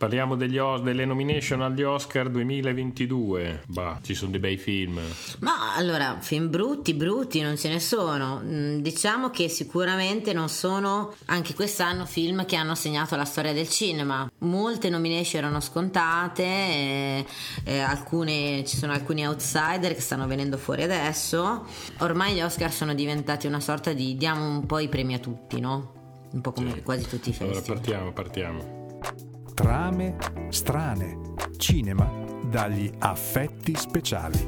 Parliamo degli, delle nomination agli Oscar 2022. Bah, ci sono dei bei film. Ma allora, film brutti, brutti non ce ne sono. Mm, diciamo che sicuramente non sono anche quest'anno film che hanno segnato la storia del cinema. Molte nomination erano scontate, e, e alcune, ci sono alcuni outsider che stanno venendo fuori adesso. Ormai gli Oscar sono diventati una sorta di diamo un po' i premi a tutti, no? Un po' come sì. quasi tutti i festival. Allora partiamo, partiamo. Trame strane. Cinema dagli affetti speciali.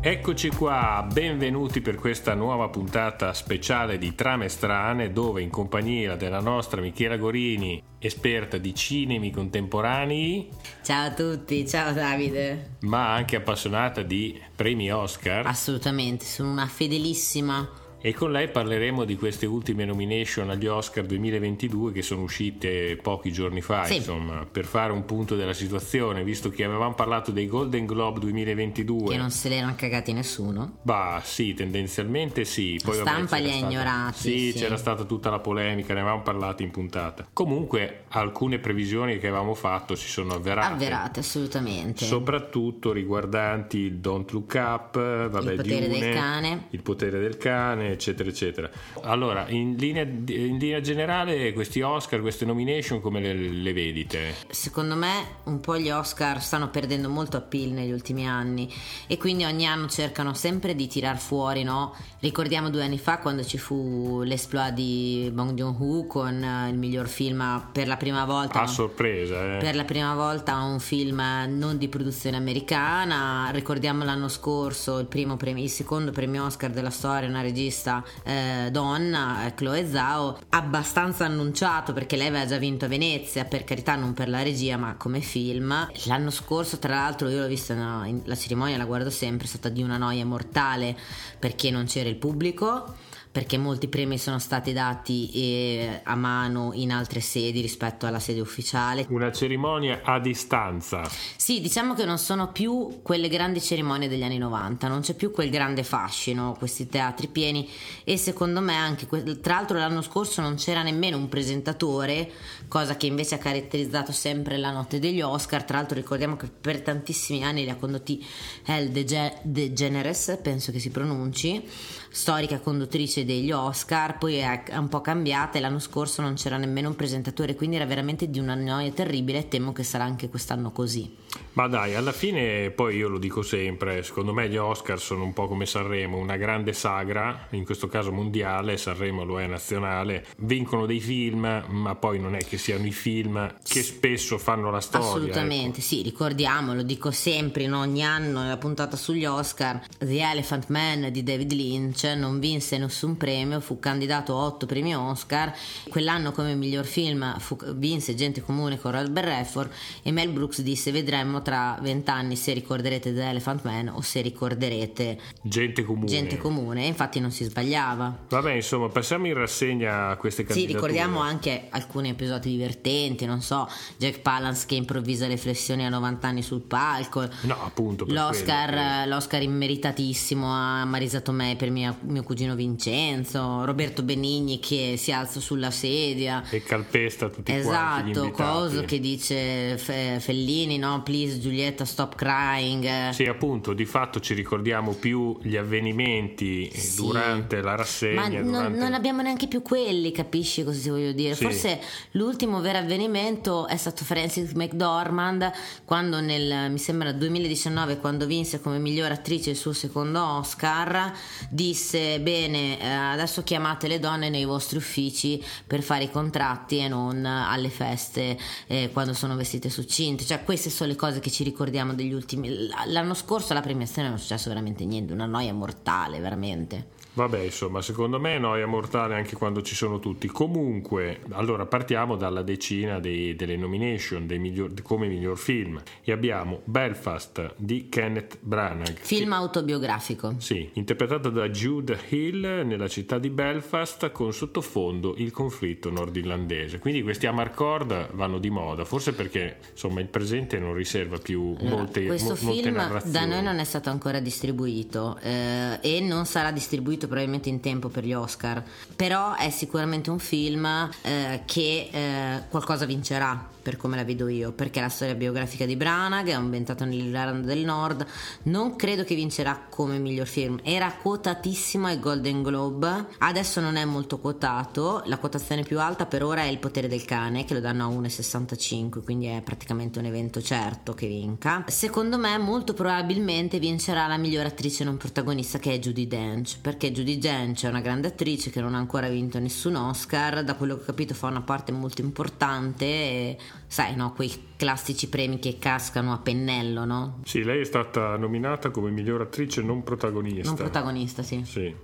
Eccoci qua, benvenuti per questa nuova puntata speciale di Trame Strane dove in compagnia della nostra Michela Gorini, esperta di cinemi contemporanei. Ciao a tutti, ciao Davide. Ma anche appassionata di premi Oscar. Assolutamente, sono una fedelissima e con lei parleremo di queste ultime nomination agli Oscar 2022 che sono uscite pochi giorni fa, sì. insomma, per fare un punto della situazione, visto che avevamo parlato dei Golden Globe 2022. Che non se l'erano cagati nessuno. Bah, sì, tendenzialmente sì. Poi, la stampa vabbè, li ha stata... ignorati. Sì, sì, c'era stata tutta la polemica, ne avevamo parlato in puntata. Comunque, alcune previsioni che avevamo fatto si sono avverate. Avverate, assolutamente. Soprattutto riguardanti il Don't Look Up, vabbè, il potere Dune, del cane. Il potere del cane eccetera, eccetera. Allora, in linea, in linea generale, questi Oscar, queste nomination, come le, le vedite? Secondo me, un po' gli Oscar stanno perdendo molto appeal negli ultimi anni e quindi ogni anno cercano sempre di tirar fuori, no? Ricordiamo due anni fa quando ci fu l'esploit di Bong Joon-ho con eh, il miglior film per la prima volta. A sorpresa, eh. Per la prima volta un film non di produzione americana. Ricordiamo l'anno scorso il, primo premio, il secondo premio Oscar della storia, una regista regista eh, donna, eh, Chloe Zhao, abbastanza annunciato perché lei aveva già vinto a Venezia, per carità non per la regia ma come film. L'anno scorso tra l'altro io l'ho vista, no, la cerimonia la guardo sempre, è stata di una noia mortale perché non c'era il pubblico perché molti premi sono stati dati eh, a mano in altre sedi rispetto alla sede ufficiale. Una cerimonia a distanza. Sì, diciamo che non sono più quelle grandi cerimonie degli anni 90, non c'è più quel grande fascino, questi teatri pieni e secondo me anche, tra l'altro l'anno scorso non c'era nemmeno un presentatore, cosa che invece ha caratterizzato sempre la notte degli Oscar, tra l'altro ricordiamo che per tantissimi anni li ha condotti El DeGeneres, penso che si pronunci storica conduttrice degli Oscar, poi è un po' cambiata e l'anno scorso non c'era nemmeno un presentatore, quindi era veramente di una noia terribile e temo che sarà anche quest'anno così. Ma dai, alla fine poi io lo dico sempre, secondo me gli Oscar sono un po' come Sanremo, una grande sagra, in questo caso mondiale, Sanremo lo è nazionale, vincono dei film, ma poi non è che siano i film che spesso fanno la storia. Assolutamente, ecco. sì, ricordiamo, lo dico sempre, in ogni anno nella puntata sugli Oscar, The Elephant Man di David Lynch non vinse nessun premio, fu candidato a otto premi Oscar. Quell'anno come miglior film fu, vinse Gente Comune con Robert Redford e Mel Brooks disse vedremo tra vent'anni se ricorderete The Elephant Man o se ricorderete Gente Comune. Gente Comune, infatti non si sbagliava. Vabbè, insomma, passiamo in rassegna queste candidature. Sì, ricordiamo anche alcuni episodi divertenti, non so, Jack Palance che improvvisa le flessioni a 90 anni sul palco. No, appunto. L'Oscar, quello, l'Oscar immeritatissimo a Marisa Tomei per mia mio cugino Vincenzo, Roberto Benigni che si alza sulla sedia e calpesta tutti esatto, quanti Esatto, cosa che dice Fellini, no? Please Giulietta stop crying. Sì, appunto, di fatto ci ricordiamo più gli avvenimenti sì. durante la rassegna. Ma durante... non, abbiamo neanche più quelli, capisci cosa voglio dire? Sì. Forse l'ultimo vero avvenimento è stato Francis McDormand quando nel, mi sembra 2019, quando vinse come miglior attrice il suo secondo Oscar, disse disse bene eh, adesso chiamate le donne nei vostri uffici per fare i contratti e non alle feste eh, quando sono vestite succinte cioè queste sono le cose che ci ricordiamo degli ultimi. L'anno scorso alla premiazione non è successo veramente niente una noia mortale veramente Vabbè, insomma, secondo me è noia mortale anche quando ci sono tutti. Comunque, allora partiamo dalla decina dei, delle nomination dei miglior, come miglior film. E abbiamo Belfast di Kenneth Branagh. Film che, autobiografico. Sì, interpretato da Jude Hill nella città di Belfast con sottofondo il conflitto nordirlandese. Quindi questi Amarcord vanno di moda, forse perché insomma il presente non riserva più allora, molte Questo mo, film molte da noi non è stato ancora distribuito eh, e non sarà distribuito probabilmente in tempo per gli Oscar, però è sicuramente un film eh, che eh, qualcosa vincerà per come la vedo io, perché la storia biografica di Branagh, è ambientata nell'Irlanda del Nord, non credo che vincerà come miglior film, era quotatissimo ai Golden Globe, adesso non è molto quotato, la quotazione più alta per ora è Il potere del cane, che lo danno a 1,65, quindi è praticamente un evento certo che vinca. Secondo me molto probabilmente vincerà la miglior attrice non protagonista che è Judy Dench, perché Judy Dench è una grande attrice che non ha ancora vinto nessun Oscar, da quello che ho capito fa una parte molto importante sai, no, quei classici premi che cascano a pennello, no? Sì, lei è stata nominata come miglior attrice non protagonista. Non protagonista, sì. sì.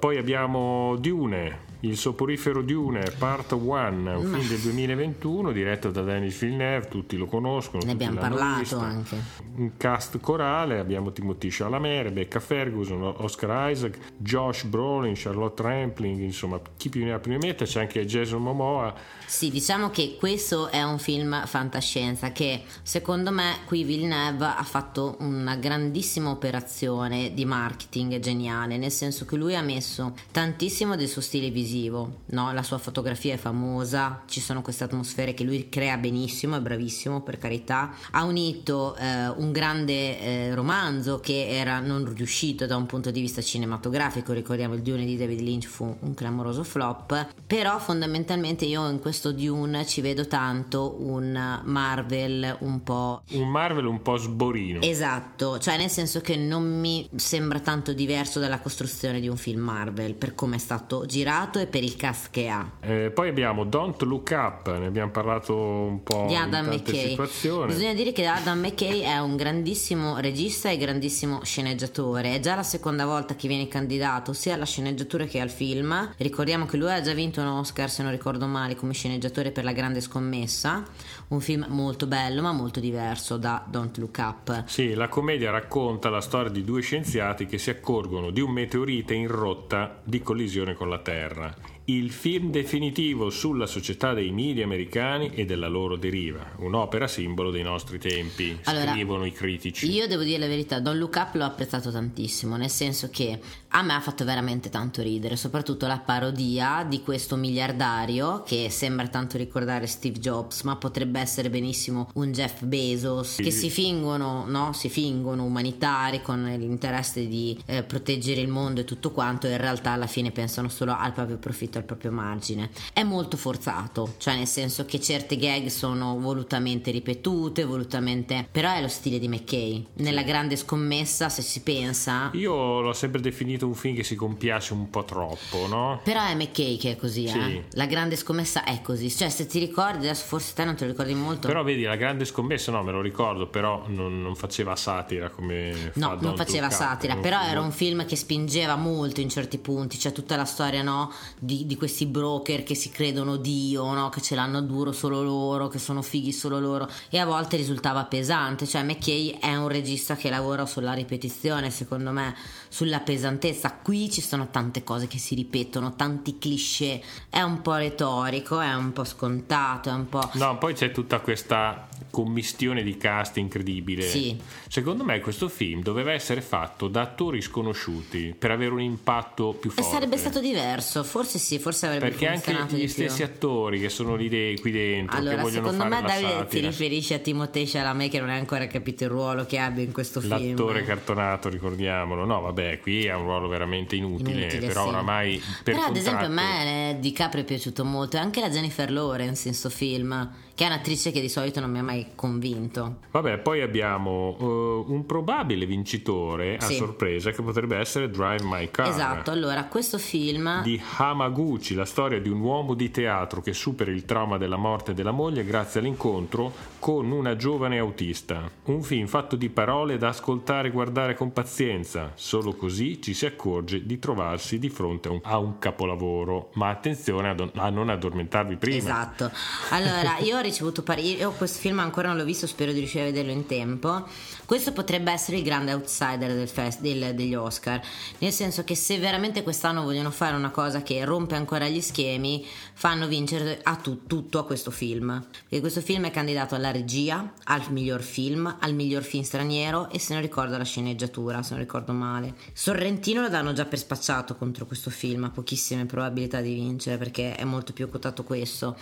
Poi abbiamo Dune, il soporifero Dune, Part 1, un Ma... film del 2021 diretto da Denis Villeneuve, tutti lo conoscono. Ne abbiamo parlato visto. anche. Un cast corale, abbiamo Timothy Chalamet, Rebecca Ferguson, Oscar Isaac, Josh Brolin, Charlotte Rampling, insomma chi più ne ha più ne mette, c'è anche Jason Momoa. Sì, diciamo che questo è un film fantascienza che secondo me qui Villeneuve ha fatto una grandissima operazione di marketing geniale, nel senso che lui ha messo tantissimo del suo stile visivo, no? la sua fotografia è famosa, ci sono queste atmosfere che lui crea benissimo, è bravissimo per carità, ha unito eh, un grande eh, romanzo che era non riuscito da un punto di vista cinematografico, ricordiamo il Dune di David Lynch fu un clamoroso flop, però fondamentalmente io in questo Dune ci vedo tanto un Marvel un po'... Un Marvel un po' sborino. Esatto, cioè nel senso che non mi sembra tanto diverso dalla costruzione di un film Marvel per come è stato girato e per il cast che ha. Eh, poi abbiamo Don't Look Up, ne abbiamo parlato un po' di Adam McKay. Situazioni. Bisogna dire che Adam McKay è un grandissimo regista e grandissimo sceneggiatore. È già la seconda volta che viene candidato sia alla sceneggiatura che al film. Ricordiamo che lui ha già vinto un Oscar, se non ricordo male, come sceneggiatore per La Grande Scommessa, un film molto bello ma molto diverso da Don't Look Up. Sì, la commedia racconta la storia di due scienziati che si accorgono di un meteorite in rotta di collisione con la Terra il film definitivo sulla società dei media americani e della loro deriva, un'opera simbolo dei nostri tempi, allora, scrivono i critici. Io devo dire la verità, Don Look Up l'ho apprezzato tantissimo, nel senso che a me ha fatto veramente tanto ridere, soprattutto la parodia di questo miliardario che sembra tanto ricordare Steve Jobs, ma potrebbe essere benissimo un Jeff Bezos, sì. che si fingono, no? si fingono umanitari con l'interesse di eh, proteggere il mondo e tutto quanto, e in realtà alla fine pensano solo al proprio profitto al proprio margine. È molto forzato, cioè nel senso che certe gag sono volutamente ripetute, volutamente... però è lo stile di McKay. Nella grande scommessa, se si pensa... Io l'ho sempre definito un film che si compiace un po' troppo, no? Però è McKay che è così, sì. eh? La grande scommessa è così, cioè se ti ricordi, adesso forse te non te lo ricordi molto. Però vedi, la grande scommessa no, me lo ricordo, però non, non faceva satira come... No, fa non faceva satira, però era un film che spingeva molto in certi punti, cioè tutta la storia, no? Di, di, questi broker che si credono Dio, no? che ce l'hanno duro solo loro, che sono fighi solo loro. E a volte risultava pesante, cioè McKay è un regista che lavora sulla ripetizione, secondo me, sulla pesantezza. Qui ci sono tante cose che si ripetono, tanti cliché, è un po' retorico, è un po' scontato, è un po'... No, poi c'è tutta questa commistione di cast incredibile. Sì. Secondo me questo film doveva essere fatto da attori sconosciuti per avere un impatto più forte. E sarebbe stato diverso, forse sì, forse avrebbe Perché anche gli stessi più. attori che sono lì qui dentro, allora, che vogliono secondo fare me Davide satira. ti riferisci a Timothée Chalamet che non hai ancora capito il ruolo che abbia in questo L'attore film. L'attore cartonato, ricordiamolo. No, vabbè, qui è un ruolo veramente inutile, inutile però sì. oramai per Però contratto... ad esempio a me DiCaprio è piaciuto molto e anche la Jennifer Lawrence in questo film che è un'attrice che di solito non mi ha mai convinto. Vabbè, poi abbiamo uh, un probabile vincitore a sì. sorpresa che potrebbe essere Drive My Car. Esatto, allora questo film di Hamaguchi, la storia di un uomo di teatro che supera il trauma della morte della moglie grazie all'incontro con una giovane autista. Un film fatto di parole da ascoltare e guardare con pazienza, solo così ci si accorge di trovarsi di fronte a un, a un capolavoro. Ma attenzione a, don- a non addormentarvi prima. Esatto. Allora, io ricevuto pareri. Io questo film ancora non l'ho visto, spero di riuscire a vederlo in tempo. Questo potrebbe essere il grande outsider del fest, del, degli Oscar. Nel senso che se veramente quest'anno vogliono fare una cosa che rompe ancora gli schemi, fanno vincere a tu, tutto a questo film. Perché questo film è candidato alla regia, al miglior film, al miglior film straniero e se non ricordo alla sceneggiatura, se non ricordo male. Sorrentino lo danno già per spacciato contro questo film, ha pochissime probabilità di vincere perché è molto più quotato questo.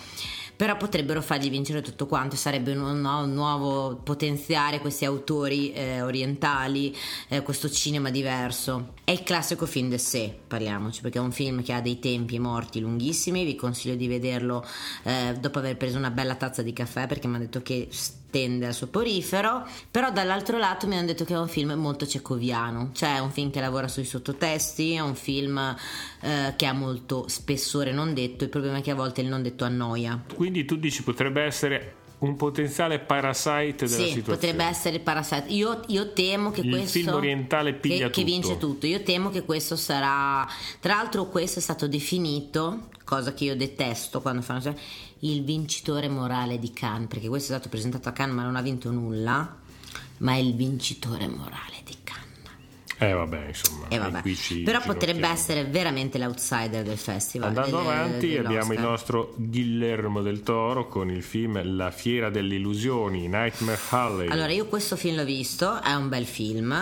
Però potrebbero fargli vincere tutto quanto, sarebbe un, un nuovo potenziare questi autori eh, orientali, eh, questo cinema diverso. È il classico film de sé, parliamoci, perché è un film che ha dei tempi morti lunghissimi, vi consiglio di vederlo eh, dopo aver preso una bella tazza di caffè perché mi ha detto che tende al soporifero, però dall'altro lato mi hanno detto che è un film molto cecoviano, cioè è un film che lavora sui sottotesti, è un film eh, che ha molto spessore non detto, il problema è che a volte il non detto annoia. Quindi tu dici potrebbe essere un potenziale parasite della sì, situazione. potrebbe essere il parasite. Io, io temo che il questo. film orientale piglia che, che tutto. vince tutto. Io temo che questo sarà. Tra l'altro, questo è stato definito, cosa che io detesto quando fanno. Il vincitore morale di Cannes, perché questo è stato presentato a Cannes ma non ha vinto nulla. Ma è il vincitore morale di Cannes. Eh vabbè, insomma. Eh, vabbè. Ci, Però ci potrebbe nottiamo. essere veramente l'outsider del festival. Andando del- avanti abbiamo il dell'Oscar. nostro Guillermo del Toro con il film La fiera delle illusioni, Nightmare Alley. Allora, io questo film l'ho visto, è un bel film,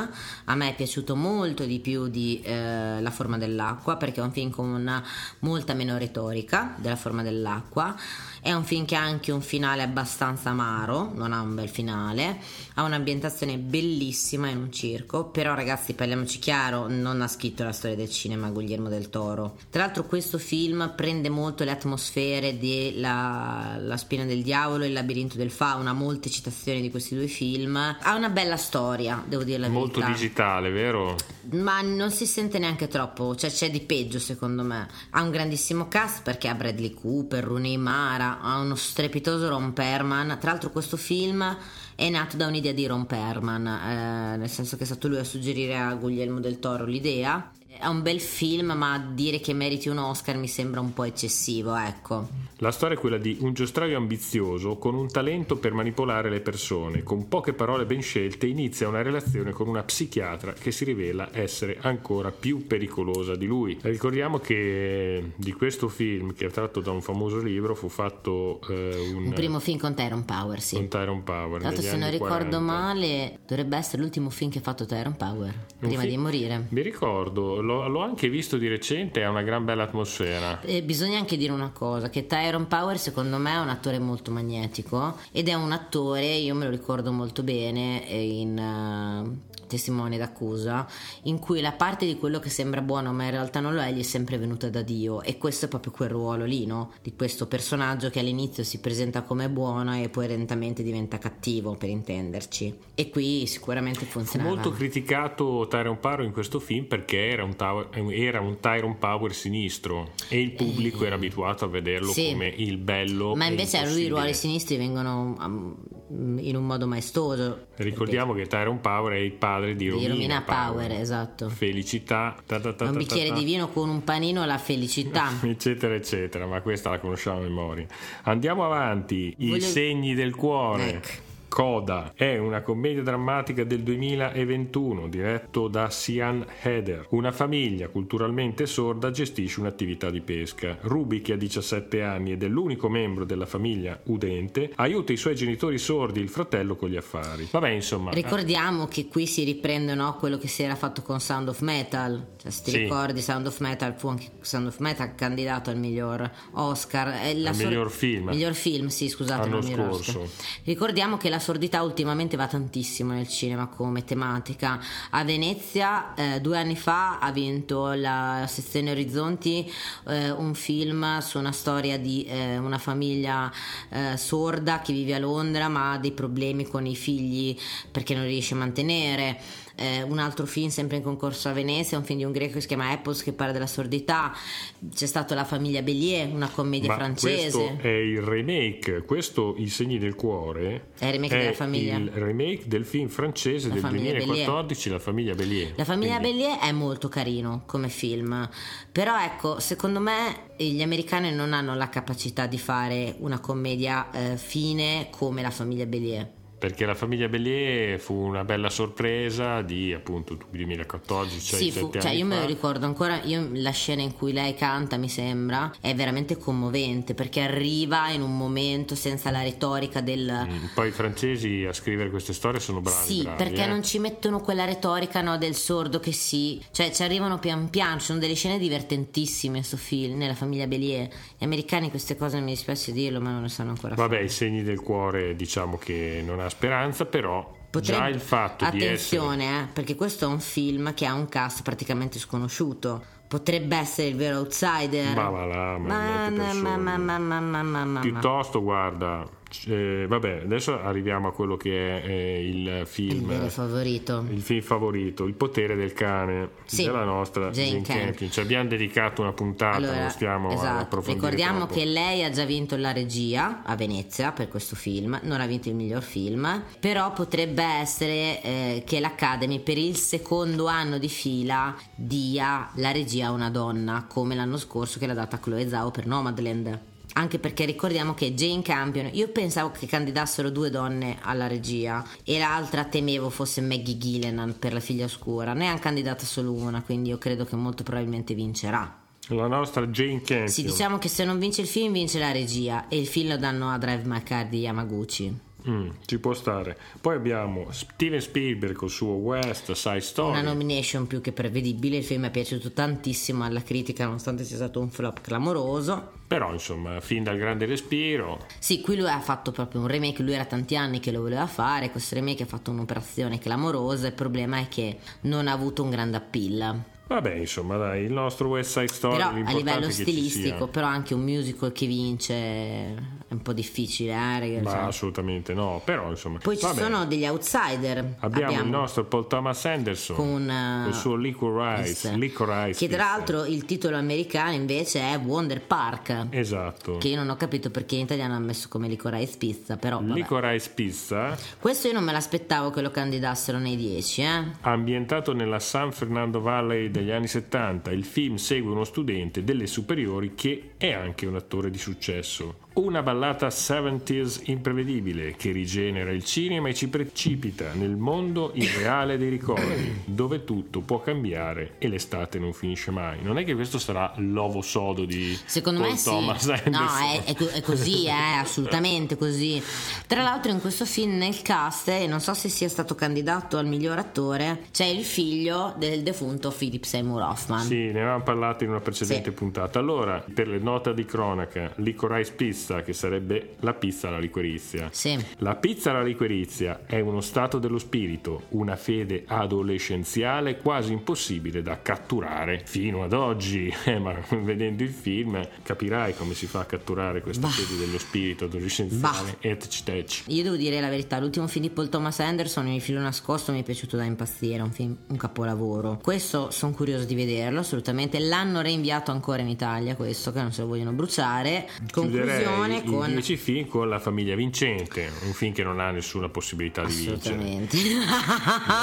a me è piaciuto molto di più di eh, La forma dell'acqua perché è un film con una molta meno retorica della forma dell'acqua, è un film che ha anche un finale abbastanza amaro, non ha un bel finale, ha un'ambientazione bellissima in un circo, però ragazzi parliamoci chiaro, non ha scritto la storia del cinema Guglielmo del Toro. Tra l'altro questo film prende molto le atmosfere della La spina del diavolo e Il labirinto del fauno, ha molte citazioni di questi due film, ha una bella storia, devo dire la Molto verità. digitale, vero? Ma non si sente neanche troppo, cioè c'è di peggio secondo me. Ha un grandissimo cast perché ha Bradley Cooper, Rooney Mara, ha uno strepitoso Ron Perlman. Tra l'altro questo film è nato da un'idea di Ron Perlman, eh, nel senso che è stato lui a suggerire a Guglielmo del Toro l'idea. È un bel film, ma dire che meriti un Oscar mi sembra un po' eccessivo, ecco. La storia è quella di un giostraio ambizioso con un talento per manipolare le persone. Con poche parole ben scelte inizia una relazione con una psichiatra che si rivela essere ancora più pericolosa di lui. Ricordiamo che di questo film, che è tratto da un famoso libro, fu fatto eh, un, Un primo film con Tyrone Power, sì. con Tyrone Power. Negli se non ricordo 40. male, dovrebbe essere l'ultimo film che ha fatto Tyrone Power Un prima fi- di morire. Mi ricordo, l'ho, l'ho anche visto di recente, ha una gran bella atmosfera. Eh, bisogna anche dire una cosa, che Tyrone Power secondo me è un attore molto magnetico ed è un attore, io me lo ricordo molto bene eh, in eh, Testimone d'accusa, in cui la parte di quello che sembra buono ma in realtà non lo è, gli è sempre venuta da Dio e questo è proprio quel ruolo lì, no? Di questo personaggio che all'inizio si presenta come buono e poi lentamente diventa cattivo, per intenderci. E qui sicuramente Fu funzionava. molto criticato Tyrone Power in questo film perché era un, tower- era un Tyrone Power sinistro e il pubblico era abituato a vederlo Eh, sì. come il bello. Ma invece a lui i ruoli sinistri vengono um, in un modo maestoso. Ricordiamo che Tyrone Power è il padre di di Romina, Romina Power, Power. esatto. Felicità, ta ta ta Un bicchiere di vino con un panino la felicità. eccetera eccetera ma questa la conosciamo a memoria andiamo avanti i Voglio- segni del cuore Ecco. Coda è una commedia drammatica del 2021 diretto da Sian Heder. Una famiglia culturalmente sorda gestisce un'attività di pesca. Ruby, che ha 17 anni ed è l'unico membro della famiglia udente, aiuta i suoi genitori sordi e il fratello con gli affari. Vabbè, insomma, Ricordiamo che qui si riprende no, quello che si era fatto con Sound of Metal. Cioè, se ti Sì. ricordi, Sound of Metal fu anche Sound of Metal candidato al miglior Oscar. È la Al miglior film. Miglior film, sì, scusate. L'anno scorso. Oscar. Ricordiamo che la sordità ultimamente va tantissimo nel cinema come tematica. A Venezia eh, due anni fa ha vinto la sezione Orizzonti eh, un film su una storia di eh, una famiglia eh, sorda che vive a Londra ma ha dei problemi con i figli perché non riesce a mantenere. Eh, un altro film sempre in concorso a Venezia, un film di un greco che si chiama Apples che parla della sordità. C'è stato La famiglia Bellier, una commedia ma francese. questo è il remake, questo I segni del cuore È il remake della famiglia. il remake del film francese La del famiglia 2014 La famiglia Bellier. La famiglia Quindi- Bellier è molto carino come film, però ecco, secondo me gli americani non hanno la capacità di fare una commedia eh, fine come La famiglia Bellier. Perché la famiglia Bellier fu una bella sorpresa di appunto 2014 cioè sì, fu, cioè io me lo ricordo ancora io, la scena in cui lei canta mi sembra è veramente commovente perché arriva in un momento senza la retorica del mm, poi i francesi a scrivere queste storie sono bravi sì bravi, perché eh? non ci mettono quella retorica no, del sordo che sì cioè ci arrivano pian piano ci sono delle scene divertentissime sto film nella famiglia Bellier gli americani queste cose mi dispiace dirlo ma non ne sanno ancora vabbè fare. i segni del cuore diciamo che non ha speranza, però Potrebbe... già il fatto Attenzione, di essere... eh, perché questo è un film che ha un cast praticamente sconosciuto. Potrebbe essere il vero outsider. Ma va là, ma, ma, ma, ma, ma, ma, ma, ma. Piuttosto, guarda, eh, vabbè, adesso arriviamo a quello che è eh, il film. Il favorito. Il film favorito, Il potere del cane Sì, della nostra Jane Jane Campion. Ci abbiamo dedicato una puntata, Allora, non stiamo esatto. Ricordiamo troppo. che lei ha già vinto la regia a Venezia per questo film, non ha vinto il miglior film, però potrebbe essere eh, che l'Academy per il secondo anno di fila dia la regia a una donna, come l'anno scorso che l'ha data Chloe Zhao per Nomadland. Anche perché ricordiamo che Jane Campion, io pensavo che candidassero due donne alla regia e l'altra temevo fosse Maggie Gillinan per La figlia oscura, ne hanno candidata solo una, quindi io credo che molto probabilmente vincerà. La nostra Jane Campion. Sì, diciamo che se non vince il film, vince la regia. E il film lo danno a Drive My Car di Yamaguchi. Mm, ci può stare. Poi abbiamo Steven Spielberg col suo West Side Story. Una nomination più che prevedibile. Il film è piaciuto tantissimo alla critica, nonostante sia stato un flop clamoroso. Però, insomma, fin dal grande respiro. Sì, qui lui ha fatto proprio un remake. Lui era tanti anni che lo voleva fare. Questo remake ha fatto un'operazione clamorosa. Il problema è che non ha avuto un grande appeal. Vabbè, insomma, dai, il nostro West Side Story Però a livello stilistico, però anche un musical che vince è un po' difficile, eh, ragazzi. Ma assolutamente no, però insomma. Poi ci vabbè. sono degli outsider. Abbiamo, il nostro Paul Thomas Anderson con eh, il suo Licorice. Licorice che tra l'altro il titolo americano invece è Wonder Park Esatto. che io non ho capito perché in italiano hanno messo come Licorice Pizza però vabbè. Licorice Pizza, questo io non me l'aspettavo che lo candidassero nei 10 eh? ambientato nella San Fernando Valley degli anni 70, il film segue uno studente delle superiori che è anche un attore di successo. Una ballata 70s imprevedibile che rigenera il cinema e ci precipita nel mondo irreale dei ricordi, dove tutto può cambiare e l'estate non finisce mai. Non è che questo sarà l'ovo sodo di Secondo Paul me sì, Thomas no, Anderson. è, è co- è così, è assolutamente così. Tra l'altro, in questo film nel cast, e non so se sia stato candidato al miglior attore, c'è il figlio del defunto Philip Seymour Hoffman. Sì, ne avevamo parlato in una precedente Sì. puntata. Allora, per le note di cronaca, Licorice Pizza, che sarebbe la pizza alla liquirizia. Sì. La pizza alla liquirizia è uno stato dello spirito, una fede adolescenziale quasi impossibile da catturare fino ad oggi. Eh, ma vedendo il film capirai come si fa a catturare questa Bah. fede dello spirito adolescenziale. Etch. Io devo dire la verità, l'ultimo film di Paul Thomas Anderson, Il filo nascosto, mi è piaciuto da impazzire, un film, un capolavoro. Questo sono curioso di vederlo, assolutamente. L'hanno reinviato ancora in Italia, questo che non se lo vogliono bruciare. Conclusione Chiuderei con... i 10 film con La famiglia vincente, un film che non ha nessuna possibilità di vincere. Assolutamente.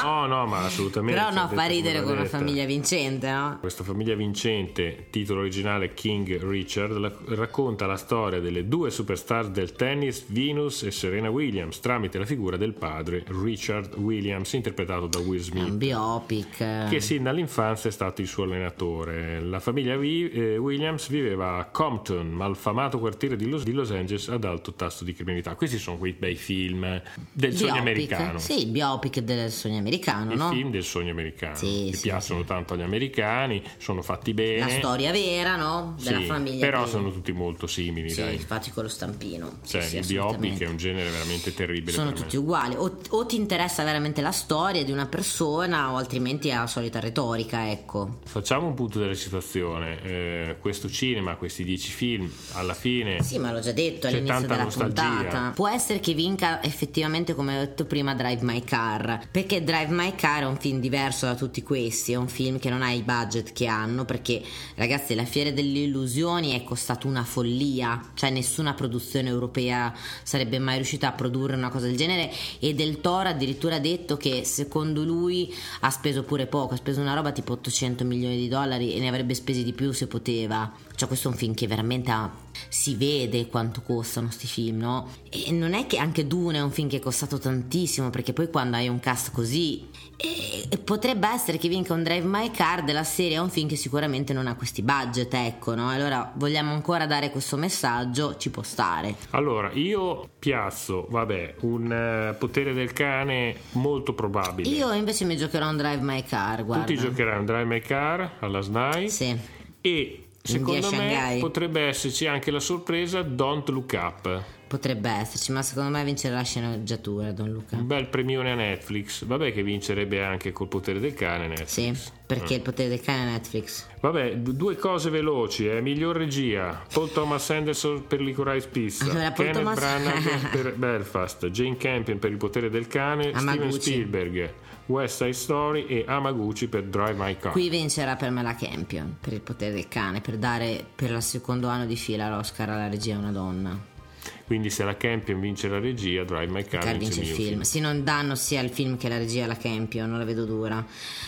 No, no, ma assolutamente. Però no, fa ridere con detta. famiglia vincente, no? Questa famiglia vincente, titolo originale King Richard, la- racconta la storia delle due superstar del tennis, Venus e Serena Williams, tramite la figura del padre Richard Williams, interpretato da Will Smith. un biopic. Che sin dall'infanzia è stato il suo allenatore. La famiglia Vi- eh, Williams viveva a Compton, malfamato quartiere di Los, di Los Angeles ad alto tasso di criminalità. Questi sono quei bei film del sogno Biopic. americano. Sì, biopic del sogno americano, I no? film del sogno americano Sì, che sì, piacciono tanto agli americani, sono fatti bene. La storia vera, no? Della Sì, famiglia. Però che- sono tutti molto simili, Sì, dai. infatti con lo stampino. Sì, Cioè, sì, il biopic è un genere veramente terribile. Sono per me. tutti uguali, o, o ti interessa veramente la storia di una persona o altrimenti è la solita retorica, ecco. Facciamo un punto della situazione. Eh, questo cinema, questi dieci film, alla fine Sì, ma l'ho già detto all'inizio della nostalgia. puntata. Può essere che vinca effettivamente, come ho detto prima, Drive My Car. Perché Drive My Car è un film diverso da tutti questi. È un film che non ha i budget che hanno. Perché, ragazzi, La Fiera delle Illusioni è costato una follia. Cioè, nessuna produzione europea sarebbe mai riuscita a produrre una cosa del genere. E Del Toro addirittura ha detto che secondo lui ha speso pure poco. Ha speso una roba tipo 800 milioni di dollari e ne avrebbe spesi di più se poteva. Cioè, questo è un film che veramente ha si vede quanto costano sti film, no? E non è che anche Dune è un film che è costato tantissimo, perché poi quando hai un cast così e potrebbe essere che vinca un Drive My Car della serie è un film che sicuramente non ha questi budget, ecco, no? Allora vogliamo ancora dare questo messaggio, ci può stare. Allora, io piazzo, vabbè, un uh, potere del cane molto probabile. Io invece mi giocherò un Drive My Car, guarda. Tu ti giocherai un Drive My Car alla SNAI? Sì. E secondo me potrebbe esserci anche la sorpresa Don't Look Up. Potrebbe esserci, ma secondo me vincerà la sceneggiatura Don Luca. Un bel premione a Netflix. Vabbè che vincerebbe anche col potere del cane Netflix. Sì, perché mm. il potere del cane è Netflix. Vabbè, due cose veloci, eh. miglior regia. Paul Thomas Anderson per Licorice Pizza. Allora, Kenneth Thomas... Branagh per Belfast. Jane Campion per il potere del cane. Amaguchi. Steven Spielberg. West Side Story e Amaguchi per Drive My Car. Qui vincerà per me la Campion per il potere del cane, per dare per il secondo anno di fila l'Oscar alla regia a una donna. Quindi se la Campion vince la regia, Drive My Car, Car vince, il film. film. Sì, non danno sia il film che la regia alla Campion, non la vedo dura.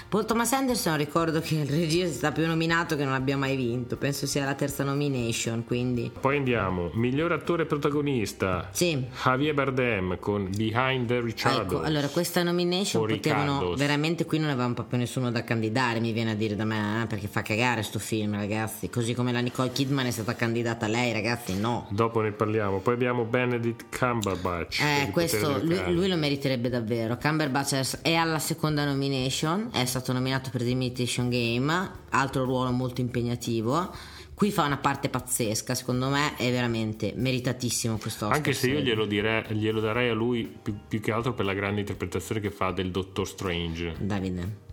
Paul Thomas Anderson ricordo che il regia è stato più nominato che non abbia mai vinto, penso sia la terza nomination, quindi. Poi andiamo, miglior attore protagonista. Sì. Javier Bardem con Behind the Richard. Ecco, allora questa nomination potevano Ricardos. veramente qui non avevamo proprio nessuno da candidare, mi viene a dire da me, eh, perché fa cagare sto film, ragazzi, così come la Nicole Kidman è stata candidata lei, ragazzi, no. Dopo ne parliamo. Poi abbiamo abbiamo Benedict Cumberbatch. Eh, questo lui, lui, lo meriterebbe davvero. Cumberbatch è alla seconda nomination, è stato nominato per The Imitation Game, altro ruolo molto impegnativo. Qui fa una parte pazzesca, secondo me è veramente meritatissimo questo Oscar. Anche se io glielo, direi, glielo darei a lui più, più che altro per la grande interpretazione che fa del Dottor Strange. Davide.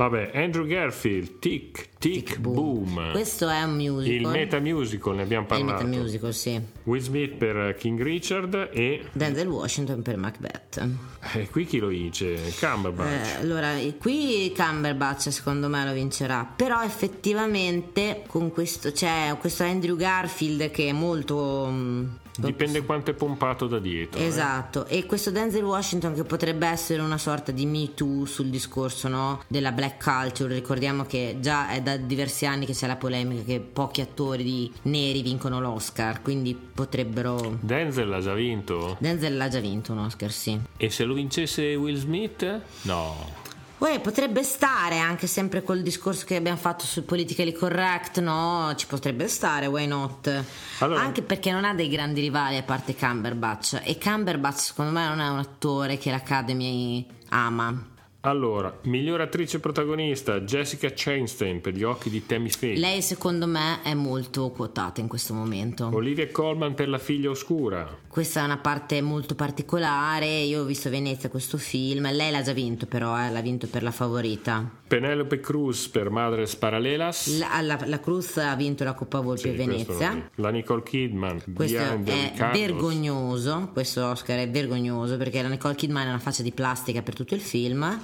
Vabbè, Andrew Garfield, Tick, Tick, Tick boom. boom. Questo è un musical. Il meta musical, ne abbiamo parlato. Il meta musical, sì. Will Smith per King Richard e... Denzel Washington per Macbeth. E eh, qui chi lo vince? Cumberbatch. Eh, allora, qui Cumberbatch secondo me lo vincerà. Però effettivamente con questo c'è questo Andrew Garfield che è molto mm, Dipende quanto è pompato da dietro. Eh. Esatto, eh? e questo Denzel Washington che potrebbe essere una sorta di Me Too sul discorso no? della black culture, ricordiamo che già è da diversi anni che c'è la polemica che pochi attori neri vincono l'Oscar, quindi potrebbero... Denzel l'ha già vinto? Denzel l'ha già vinto un Oscar, sì. E se lo vincesse Will Smith? No. Uè, potrebbe stare anche sempre col discorso che abbiamo fatto sul politically correct, no? Ci potrebbe stare, why not? Allora, anche perché non ha dei grandi rivali a parte Cumberbatch e Cumberbatch secondo me non è un attore che l'Academy ama. Allora, miglior attrice protagonista Jessica Chastain per gli occhi di Tammy Faye. Lei secondo me è molto quotata in questo momento. Olivia Colman per La figlia oscura. Questa è una parte molto particolare, io ho visto Venezia questo film, lei l'ha già vinto però, eh, l'ha vinto per La favorita. Penelope Cruz per Madres Paralelas. La, la, la Cruz ha vinto la Coppa Volpi sì, Venezia. La Nicole Kidman. Questo è vergognoso, questo Oscar è vergognoso perché la Nicole Kidman è una faccia di plastica per tutto il film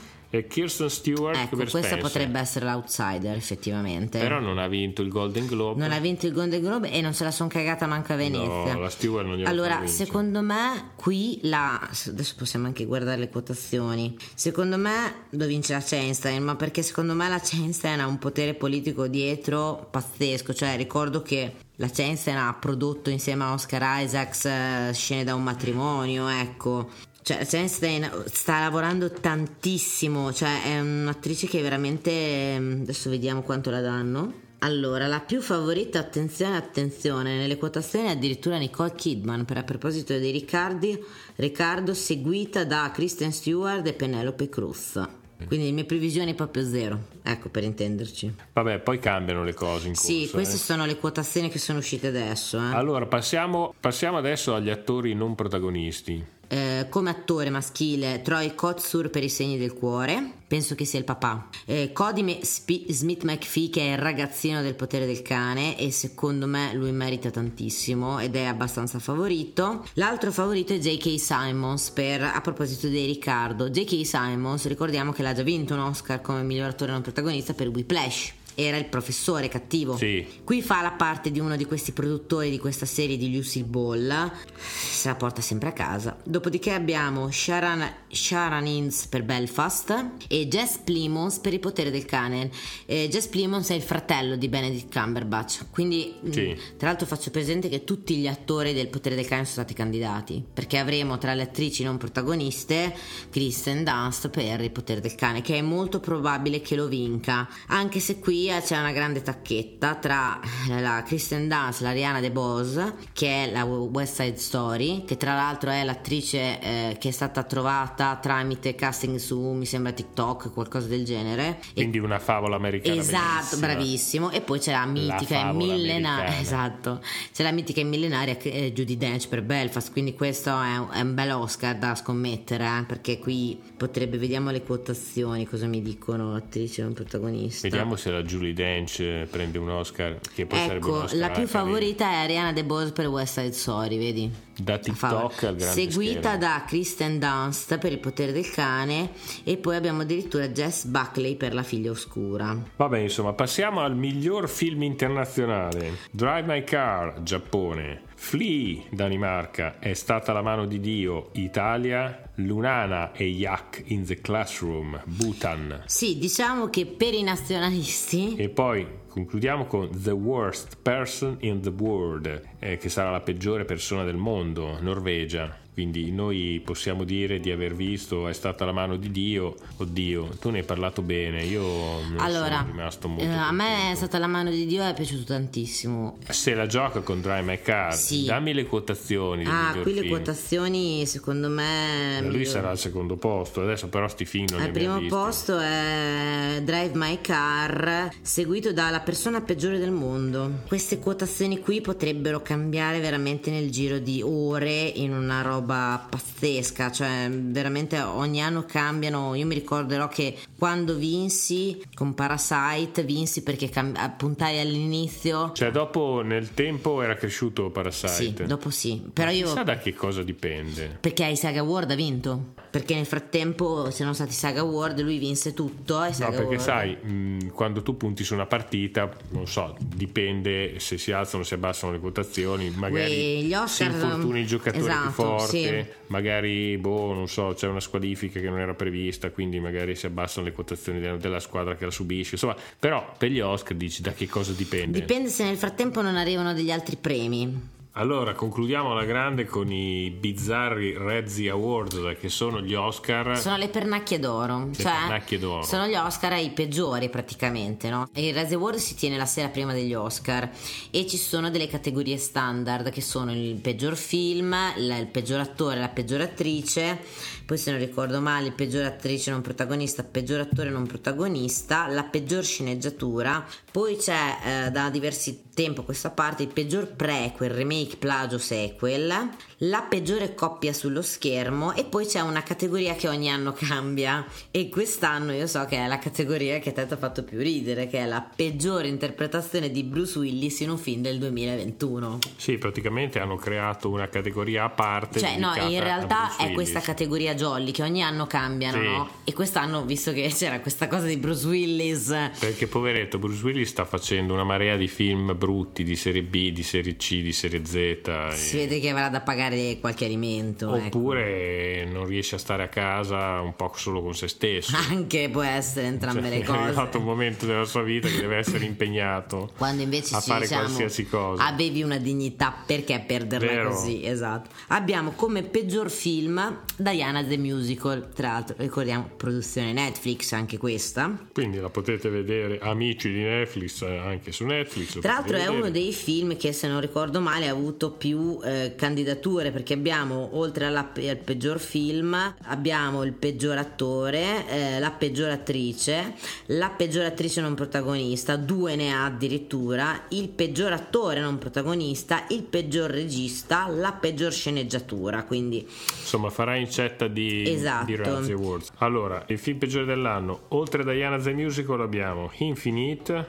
Kirsten Stewart ecco, per questa potrebbe essere l'outsider effettivamente. Però non ha vinto il Golden Globe. Non ha vinto il Golden Globe e non se la sono cagata manca a Venezia. no la Stewart non allora secondo me qui la adesso possiamo anche guardare le quotazioni. Secondo me lo vince la Cheinstein ma perché secondo me la Cheinstein ha un potere politico dietro pazzesco. Cioè ricordo che la Cheinstein ha prodotto insieme a Oscar Isaacs uh, scene da un matrimonio, ecco. Cioè, Chastain sta lavorando tantissimo, cioè è un'attrice che veramente... Adesso vediamo quanto la danno. Allora, la più favorita, attenzione, attenzione, nelle quotazioni è addirittura Nicole Kidman, per a proposito di Riccardi, Riccardo, seguita da Kristen Stewart e Penelope Cruz. Quindi le mie previsioni proprio zero, ecco per intenderci. Vabbè, poi cambiano le cose in corso. Sì, queste eh. sono le quotazioni che sono uscite adesso. Eh. Allora, passiamo, passiamo adesso agli attori non protagonisti. Eh, come attore maschile Troy Kotsur per i segni del cuore, penso che sia il papà. Eh, Cody Sp- Smith McPhee che è il ragazzino del potere del cane e secondo me lui merita tantissimo ed è abbastanza favorito. L'altro favorito è J.K. Simons per, a proposito di Riccardo. J.K. Simons ricordiamo che l'ha già vinto un Oscar come miglior attore non protagonista per Whiplash era il professore cattivo. Sì. Qui fa la parte di uno di questi produttori di questa serie di Lucille Ball, se la porta sempre a casa. Dopodiché abbiamo Sharon, Sharon Innes per Belfast e Jess Plimons per Il potere del cane. Eh, Jess Plimons è il fratello di Benedict Cumberbatch, quindi mh, Sì. tra l'altro faccio presente che tutti gli attori del potere del cane sono stati candidati, perché avremo tra le attrici non protagoniste Kristen Dunst per Il potere del cane, che è molto probabile che lo vinca, anche se qui eh, c'è una grande tacchetta tra la Kristen Dunst, la Rihanna DeBose, che è la West Side Story, che tra l'altro è l'attrice eh, che è stata trovata tramite casting su, mi sembra TikTok, qualcosa del genere. E Quindi una favola americana. Esatto, bellissima. bravissimo. E poi c'è la mitica e millenaria. Esatto. C'è la mitica e millenaria Judy Dench per Belfast. Quindi questo è un, è un bel Oscar da scommettere. eh, perché qui potrebbe, vediamo le quotazioni, cosa mi dicono attrice non protagonista. Vediamo se la Julie Dench eh, prende un Oscar, che poi sarebbe un Ecco, Oscar la più favorita è Ariana DeBose per West Side Story, vedi? Da. TikTok al grande seguita schermo. da Kristen Dunst per il potere del cane e poi abbiamo addirittura Jess Buckley per la figlia oscura. Vabbè, insomma, passiamo al miglior film internazionale. Drive My Car, Giappone. Flea, Danimarca. È stata la mano di Dio, Italia. Lunana e Yak in the Classroom, Bhutan. Sì, diciamo che per i nazionalisti E poi concludiamo con The Worst Person in the World, eh, che sarà la peggiore persona del mondo, Norvegia. Quindi noi possiamo dire di aver visto È stata la mano di Dio. Oddio, tu ne hai parlato bene, io allora, sono rimasto molto eh, a me è stata la mano di Dio e è piaciuto tantissimo. Se la gioca con Drive My Car, Sì. dammi le quotazioni. Ah, qui le film. quotazioni secondo me... Eh, Lui miglior- sarà al secondo posto, adesso però sti film non Al primo posto è Drive My Car, seguito dalla persona peggiore del mondo. Queste quotazioni qui potrebbero cambiare veramente nel giro di ore in una roba pazzesca, cioè veramente ogni anno cambiano. Io mi ricorderò che quando vinsi con Parasite, vinsi perché cam- puntai all'inizio. Cioè dopo nel tempo era cresciuto Parasite. Sì, dopo sì, però io Chissà da che cosa dipende. perché ai Saga Award ha vinto. Perché nel frattempo c'erano stati Saga Award, lui vinse tutto. No, perché Award. sai, mh, quando tu punti su una partita, non so, dipende se si alzano o si abbassano le quotazioni, magari Uè, gli si Oscar- infortuni il giocatore più esatto, forte, sì. magari, boh, non so, c'è una squalifica che non era prevista, quindi magari si abbassano le quotazioni della, della squadra che la subisce, insomma, però per gli Oscar dici da che cosa dipende. Dipende se nel frattempo non arrivano degli altri premi. Allora, concludiamo alla grande con i bizzarri Rezzi Awards, che sono gli Oscar. Sono le pernacchie d'oro. Le cioè, pernacchie d'oro. Sono gli Oscar i peggiori praticamente, no? E il Razzie Award si tiene la sera prima degli Oscar e ci sono delle categorie standard che sono il peggior film, il peggior attore, la peggior attrice, poi se non ricordo male peggior attrice non protagonista, peggior attore non protagonista, la peggior sceneggiatura, poi c'è eh, da diversi tempo questa parte il peggior prequel, remake, plagio, sequel, la peggiore coppia sullo schermo e poi c'è una categoria che ogni anno cambia e quest'anno io so che è la categoria che a te ti ha fatto più ridere, che è la peggiore interpretazione di Bruce Willis in un film del 2021. Sì, praticamente hanno creato una categoria a parte. Cioè, no, in realtà è questa categoria jolly che ogni anno cambiano, Sì. no? E quest'anno, visto che c'era questa cosa di Bruce Willis, Perché poveretto Bruce Willis sta facendo una marea di film brutti di serie B, di serie C, di serie Z. e- si vede che avrà da pagare qualche alimento. ecco. Oppure non riesce a stare a casa un po' solo con se stesso. Anche può essere entrambe Cioè, le È cose. arrivato un momento della sua vita che deve essere impegnato Quando invece a ci fare diciamo qualsiasi cosa. avevi una dignità, perché perderla Vero. così? Esatto. Abbiamo come peggior film Diana the Musical, tra l'altro ricordiamo produzione Netflix anche questa. Quindi la potete vedere, amici di Netflix, eh, anche su Netflix. Tra l'altro potete è uno vedere. dei film che se non ricordo male ha avuto più eh, candidature perché abbiamo oltre alla- al peggior film abbiamo il peggior attore, eh, la peggior attrice, la peggior attrice non protagonista, due ne ha addirittura, il peggior attore non protagonista, il peggior regista, la peggior sceneggiatura, quindi Insomma, farà incetta di, Esatto. di Razzie Awards. Allora, il film peggiore dell'anno, oltre a Diana the Musical, abbiamo Infinite,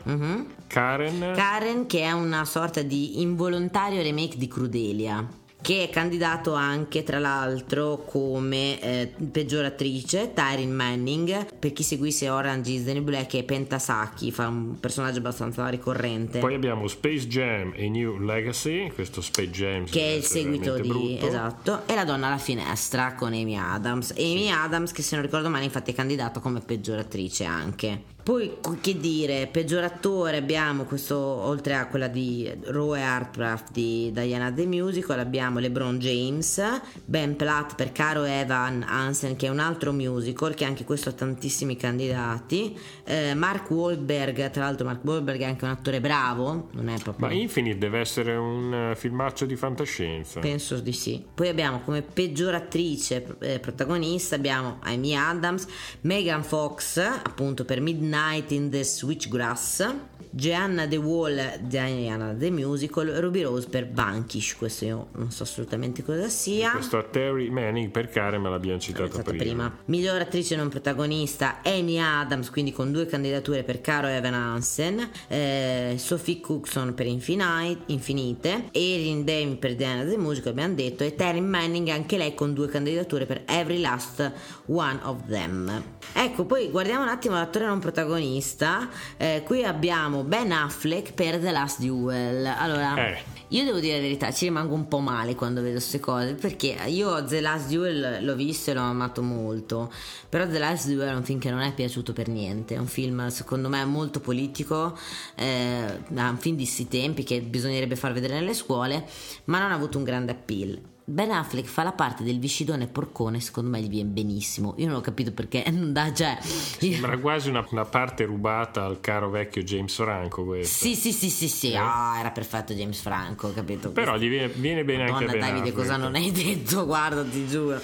Karen, Karen che è una sorta di involontario remake di Crudelia. Che è candidato anche tra l'altro come eh, peggior attrice Tyrin Manning per chi seguisse Orange is the New Black è Pentasaki fa un personaggio abbastanza ricorrente poi abbiamo Space Jam e New Legacy questo Space Jam che è il seguito di brutto. esatto e La donna alla finestra con Amy Adams Amy sì. Adams che se non ricordo male infatti è candidato come peggior attrice anche poi che dire, peggior attore abbiamo questo, oltre a quella di Roe Hartcraft di Diana The Musical, abbiamo LeBron James, Ben Platt per Caro Evan Hansen che è un altro musical che anche questo ha tantissimi candidati, eh, Mark Wahlberg, tra l'altro Mark Wahlberg è anche un attore bravo, non è proprio... Ma Infinite deve essere un uh, filmaccio di fantascienza. Penso di sì. Poi abbiamo come peggior attrice eh, protagonista abbiamo Amy Adams, Megan Fox appunto per Midnight Night in the Switchgrass, Gianna The Wall, Diana The Musical, Ruby Rose per Bankish, questo io non so assolutamente cosa sia. Questo a Terry Manning per Karen ma l'abbiamo citato prima. prima. Miglior attrice non protagonista Amy Adams, quindi con due candidature per Caro Evan Hansen, eh, Sophie Cookson per Infinite, Infinite, Erin Dame per Diana The Musical abbiamo detto e Terry Manning anche lei con due candidature per Every Last One of Them. Ecco, poi guardiamo un attimo l'attore non protagonista. Eh, qui abbiamo Ben Affleck per The Last Duel. Allora, eh. io devo dire la verità, ci rimango un po' male quando vedo queste cose perché io The Last Duel l'ho visto e l'ho amato molto. Però The Last Duel è un film che non è piaciuto per niente. È un film, secondo me, molto politico. Eh, è un film di questi tempi che bisognerebbe far vedere nelle scuole, ma non ha avuto un grande appeal. Ben Affleck fa la parte del viscidone porcone, secondo me gli viene benissimo. Io non ho capito perché non dà, cioè. Sembra quasi una, una, parte rubata al caro vecchio James Franco. Questo. Sì, sì, sì, sì, sì. Eh? Oh, era perfetto James Franco, capito? Però gli viene, viene bene Madonna, anche a Ben Davide, cosa non hai detto? Guarda, ti giuro.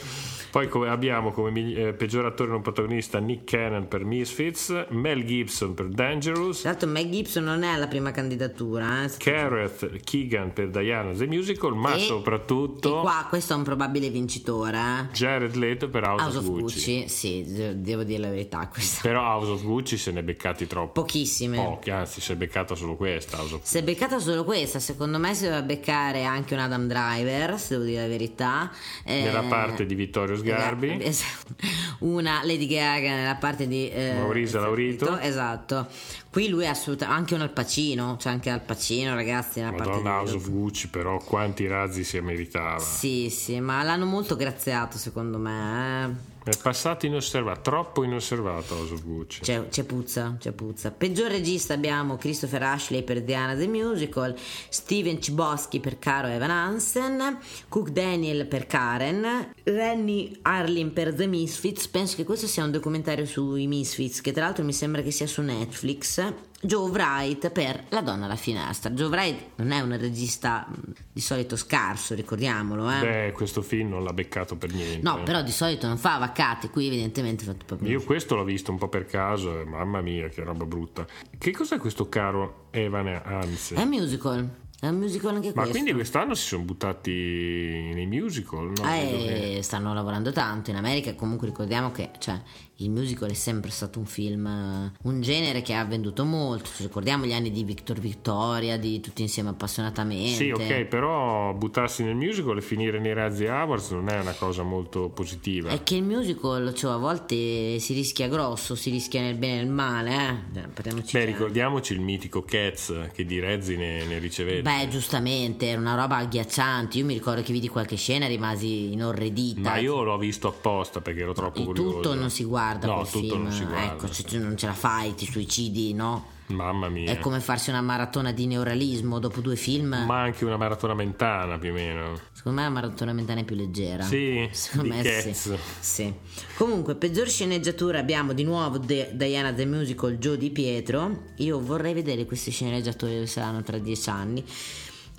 Poi come abbiamo come eh, peggior attore non protagonista Nick Cannon per Misfits, Mel Gibson per Dangerous. Tra l'altro Mel Gibson non è alla prima candidatura. Eh, Gareth Keegan per Diana the Musical, ma e, soprattutto... E qua questo è un probabile vincitore. Eh? Jared Leto per House, House of, Gucci. Gucci. Sì, devo dire la verità. Questa. Però House of Gucci se ne è beccati troppo. Pochissime. Pochi, anzi si è beccata solo questa. House of si è beccata solo questa, secondo me si doveva beccare anche un Adam Driver, se devo dire la verità. Nella eh, parte di Vittorio Sgarbi. Eh, una Lady Gaga nella parte di eh, Maurizio Laurito esatto qui lui è assolutamente anche un Al Pacino c'è anche Al Pacino ragazzi nella Madonna parte House of Gucci però quanti razzi si meritava sì sì ma l'hanno molto graziato secondo me eh. È passato inosservato, troppo inosservato Gucci. C'è, c'è, puzza, c'è puzza. Peggior regista abbiamo Christopher Ashley per Diana the Musical, Steven Chbosky per Caro Evan Hansen, Cook Daniel per Karen, Rennie Arlin per The Misfits. Penso che questo sia un documentario sui Misfits, che tra l'altro mi sembra che sia su Netflix. Joe Wright per La donna alla finestra. Joe Wright non è un regista di solito scarso, ricordiamolo. Eh? Beh, questo film non l'ha beccato per niente. No, però di solito non fa vaccate, qui evidentemente ha fatto proprio. Io questo l'ho visto un po' per caso, e mamma mia, che roba brutta. Che cos'è questo caro Evan Hansen? È un musical. È un musical anche Ma questo. quindi quest'anno si sono buttati nei musical? No? Eh, stanno lavorando tanto in America. Comunque ricordiamo che cioè, il musical è sempre stato un film, un genere che ha venduto molto. Ci ricordiamo gli anni di Victor Victoria, di tutti insieme appassionatamente. Sì, ok, però buttarsi nel musical e finire nei Razzi Awards non è una cosa molto positiva. È che il musical, cioè, a volte si rischia grosso, si rischia nel bene e nel male. Eh? Parliamoci Beh, ricordiamoci il mitico Cats che di Rezzi ne, ne ricevette. Beh, giustamente, era una roba agghiacciante. Io mi ricordo che vidi qualche scena e rimasi inorredita. Ma io l'ho visto apposta perché ero troppo il curioso. Tutto non si guarda no, quel tutto film. non si guarda. Ecco, tu non ce la fai, ti suicidi, no? Mamma mia. È come farsi una maratona di neorealismo dopo due film. Ma anche una maratona mentana più o meno. Secondo me la maratona mentana è più leggera. Sì, secondo me sì. sì. Comunque, peggior sceneggiatura abbiamo di nuovo De- Diana the Musical Joe Di Pietro. Io vorrei vedere questi sceneggiatori dove saranno tra dieci anni.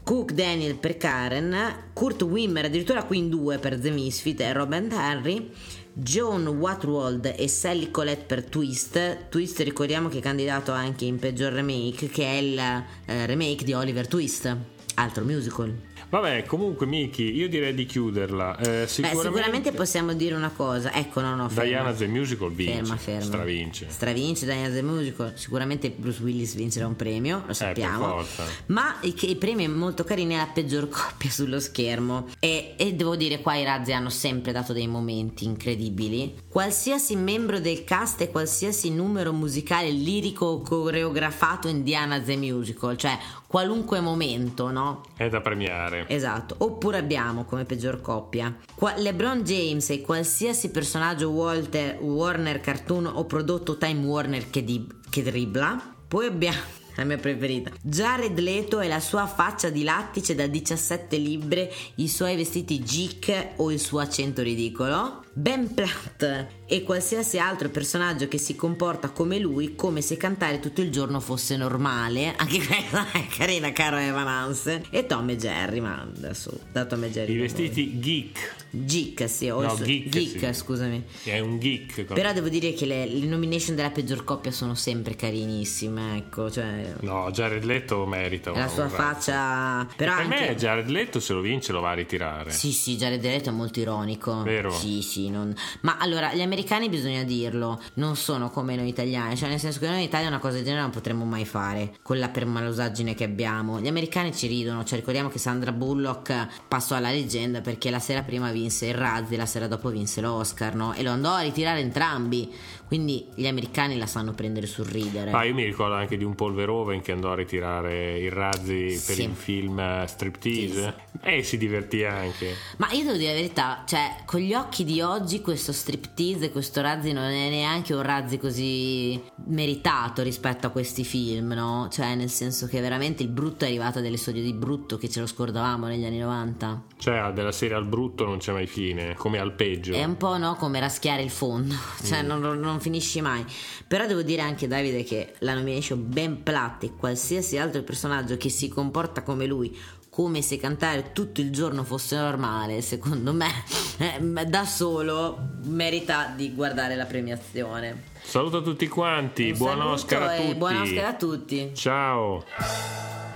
Cook Daniel per Karen, Kurt Wimmer addirittura qui in due per The Misfit e Robin Henry, John Watwold e Sally Colette per Twist. Twist ricordiamo che è candidato anche in peggior remake, che è il eh, remake di Oliver Twist, altro musical. Vabbè, comunque, Miki, io direi di chiuderla. Eh, sicuramente... Beh, sicuramente possiamo dire una cosa. Ecco, no, no. Ferma. Diana The Musical vince. Ferma, ferma. Stravince. Stravince Diana The Musical. Sicuramente Bruce Willis vincerà un premio, lo sappiamo. Eh, per forza. Ma i, i premi molto carini è la peggior coppia sullo schermo. E, e devo dire, qua i razzi hanno sempre dato dei momenti incredibili. Qualsiasi membro del cast e qualsiasi numero musicale lirico o coreografato in Diana The Musical, cioè qualunque momento, no? È da premiare. Esatto. Oppure abbiamo come peggior coppia LeBron James e qualsiasi personaggio Walter, Warner cartoon o prodotto Time Warner che, di- che dribbla. Poi abbiamo la mia preferita. Jared Leto e la sua faccia di lattice da 17 libbre, i suoi vestiti geek o il suo accento ridicolo. Ben Platt e qualsiasi altro personaggio che si comporta come lui, come se cantare tutto il giorno fosse normale. Anche questa è carina, caro Evan Hansen. E Tom e Jerry, ma adesso da Tom e Jerry. I vestiti geek. voglio. Geek, sì, o No, suo- geek, sì. scusami. È un geek. Però devo dire che le, le nomination della peggior coppia sono sempre carinissime, ecco, cioè No, Jared Leto merita la sua un razzo. faccia però Per anche me Jared Leto se lo vince lo va a ritirare. sì, sì, Jared Leto è molto ironico. Vero? Sì, sì, non- ma allora gli americani bisogna dirlo, non sono come noi italiani, cioè nel senso che noi in Italia una cosa del genere non potremmo mai fare con la permalosaggine che abbiamo. Gli americani ci ridono, cioè ricordiamo che Sandra Bullock passò alla leggenda perché la sera prima vinse il Razzi, la sera dopo vinse l'Oscar, no? E lo andò a ritirare entrambi. Quindi gli americani la sanno prendere sul ridere. Ah, io mi ricordo anche di un Paul Verhoeven che andò a ritirare i razzi per Sì. il film eh, Striptease e si divertì anche. Ma io devo dire la verità, cioè, con gli occhi di oggi questo striptease, questo razzi non è neanche un razzi così meritato rispetto a questi film, no? Cioè, nel senso che veramente il brutto è arrivato a delle soglie di brutto che ce lo scordavamo negli anni 90. Cioè, della serie al brutto non c'è mai fine, come al peggio. È un po' no come raschiare il fondo, cioè non, non- non finisci mai. Però devo dire anche Davide che la nomination Ben Platt e qualsiasi altro personaggio che si comporta come lui, come se cantare tutto il giorno fosse normale, secondo me eh, da solo merita di guardare la premiazione. Saluto a tutti quanti, Un buon Oscar a tutti. Buon Oscar a tutti. Ciao.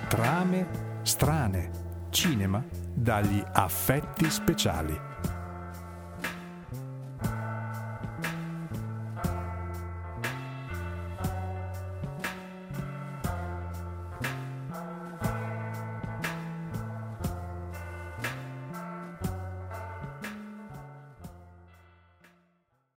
Trame strane. Cinema dagli affetti speciali.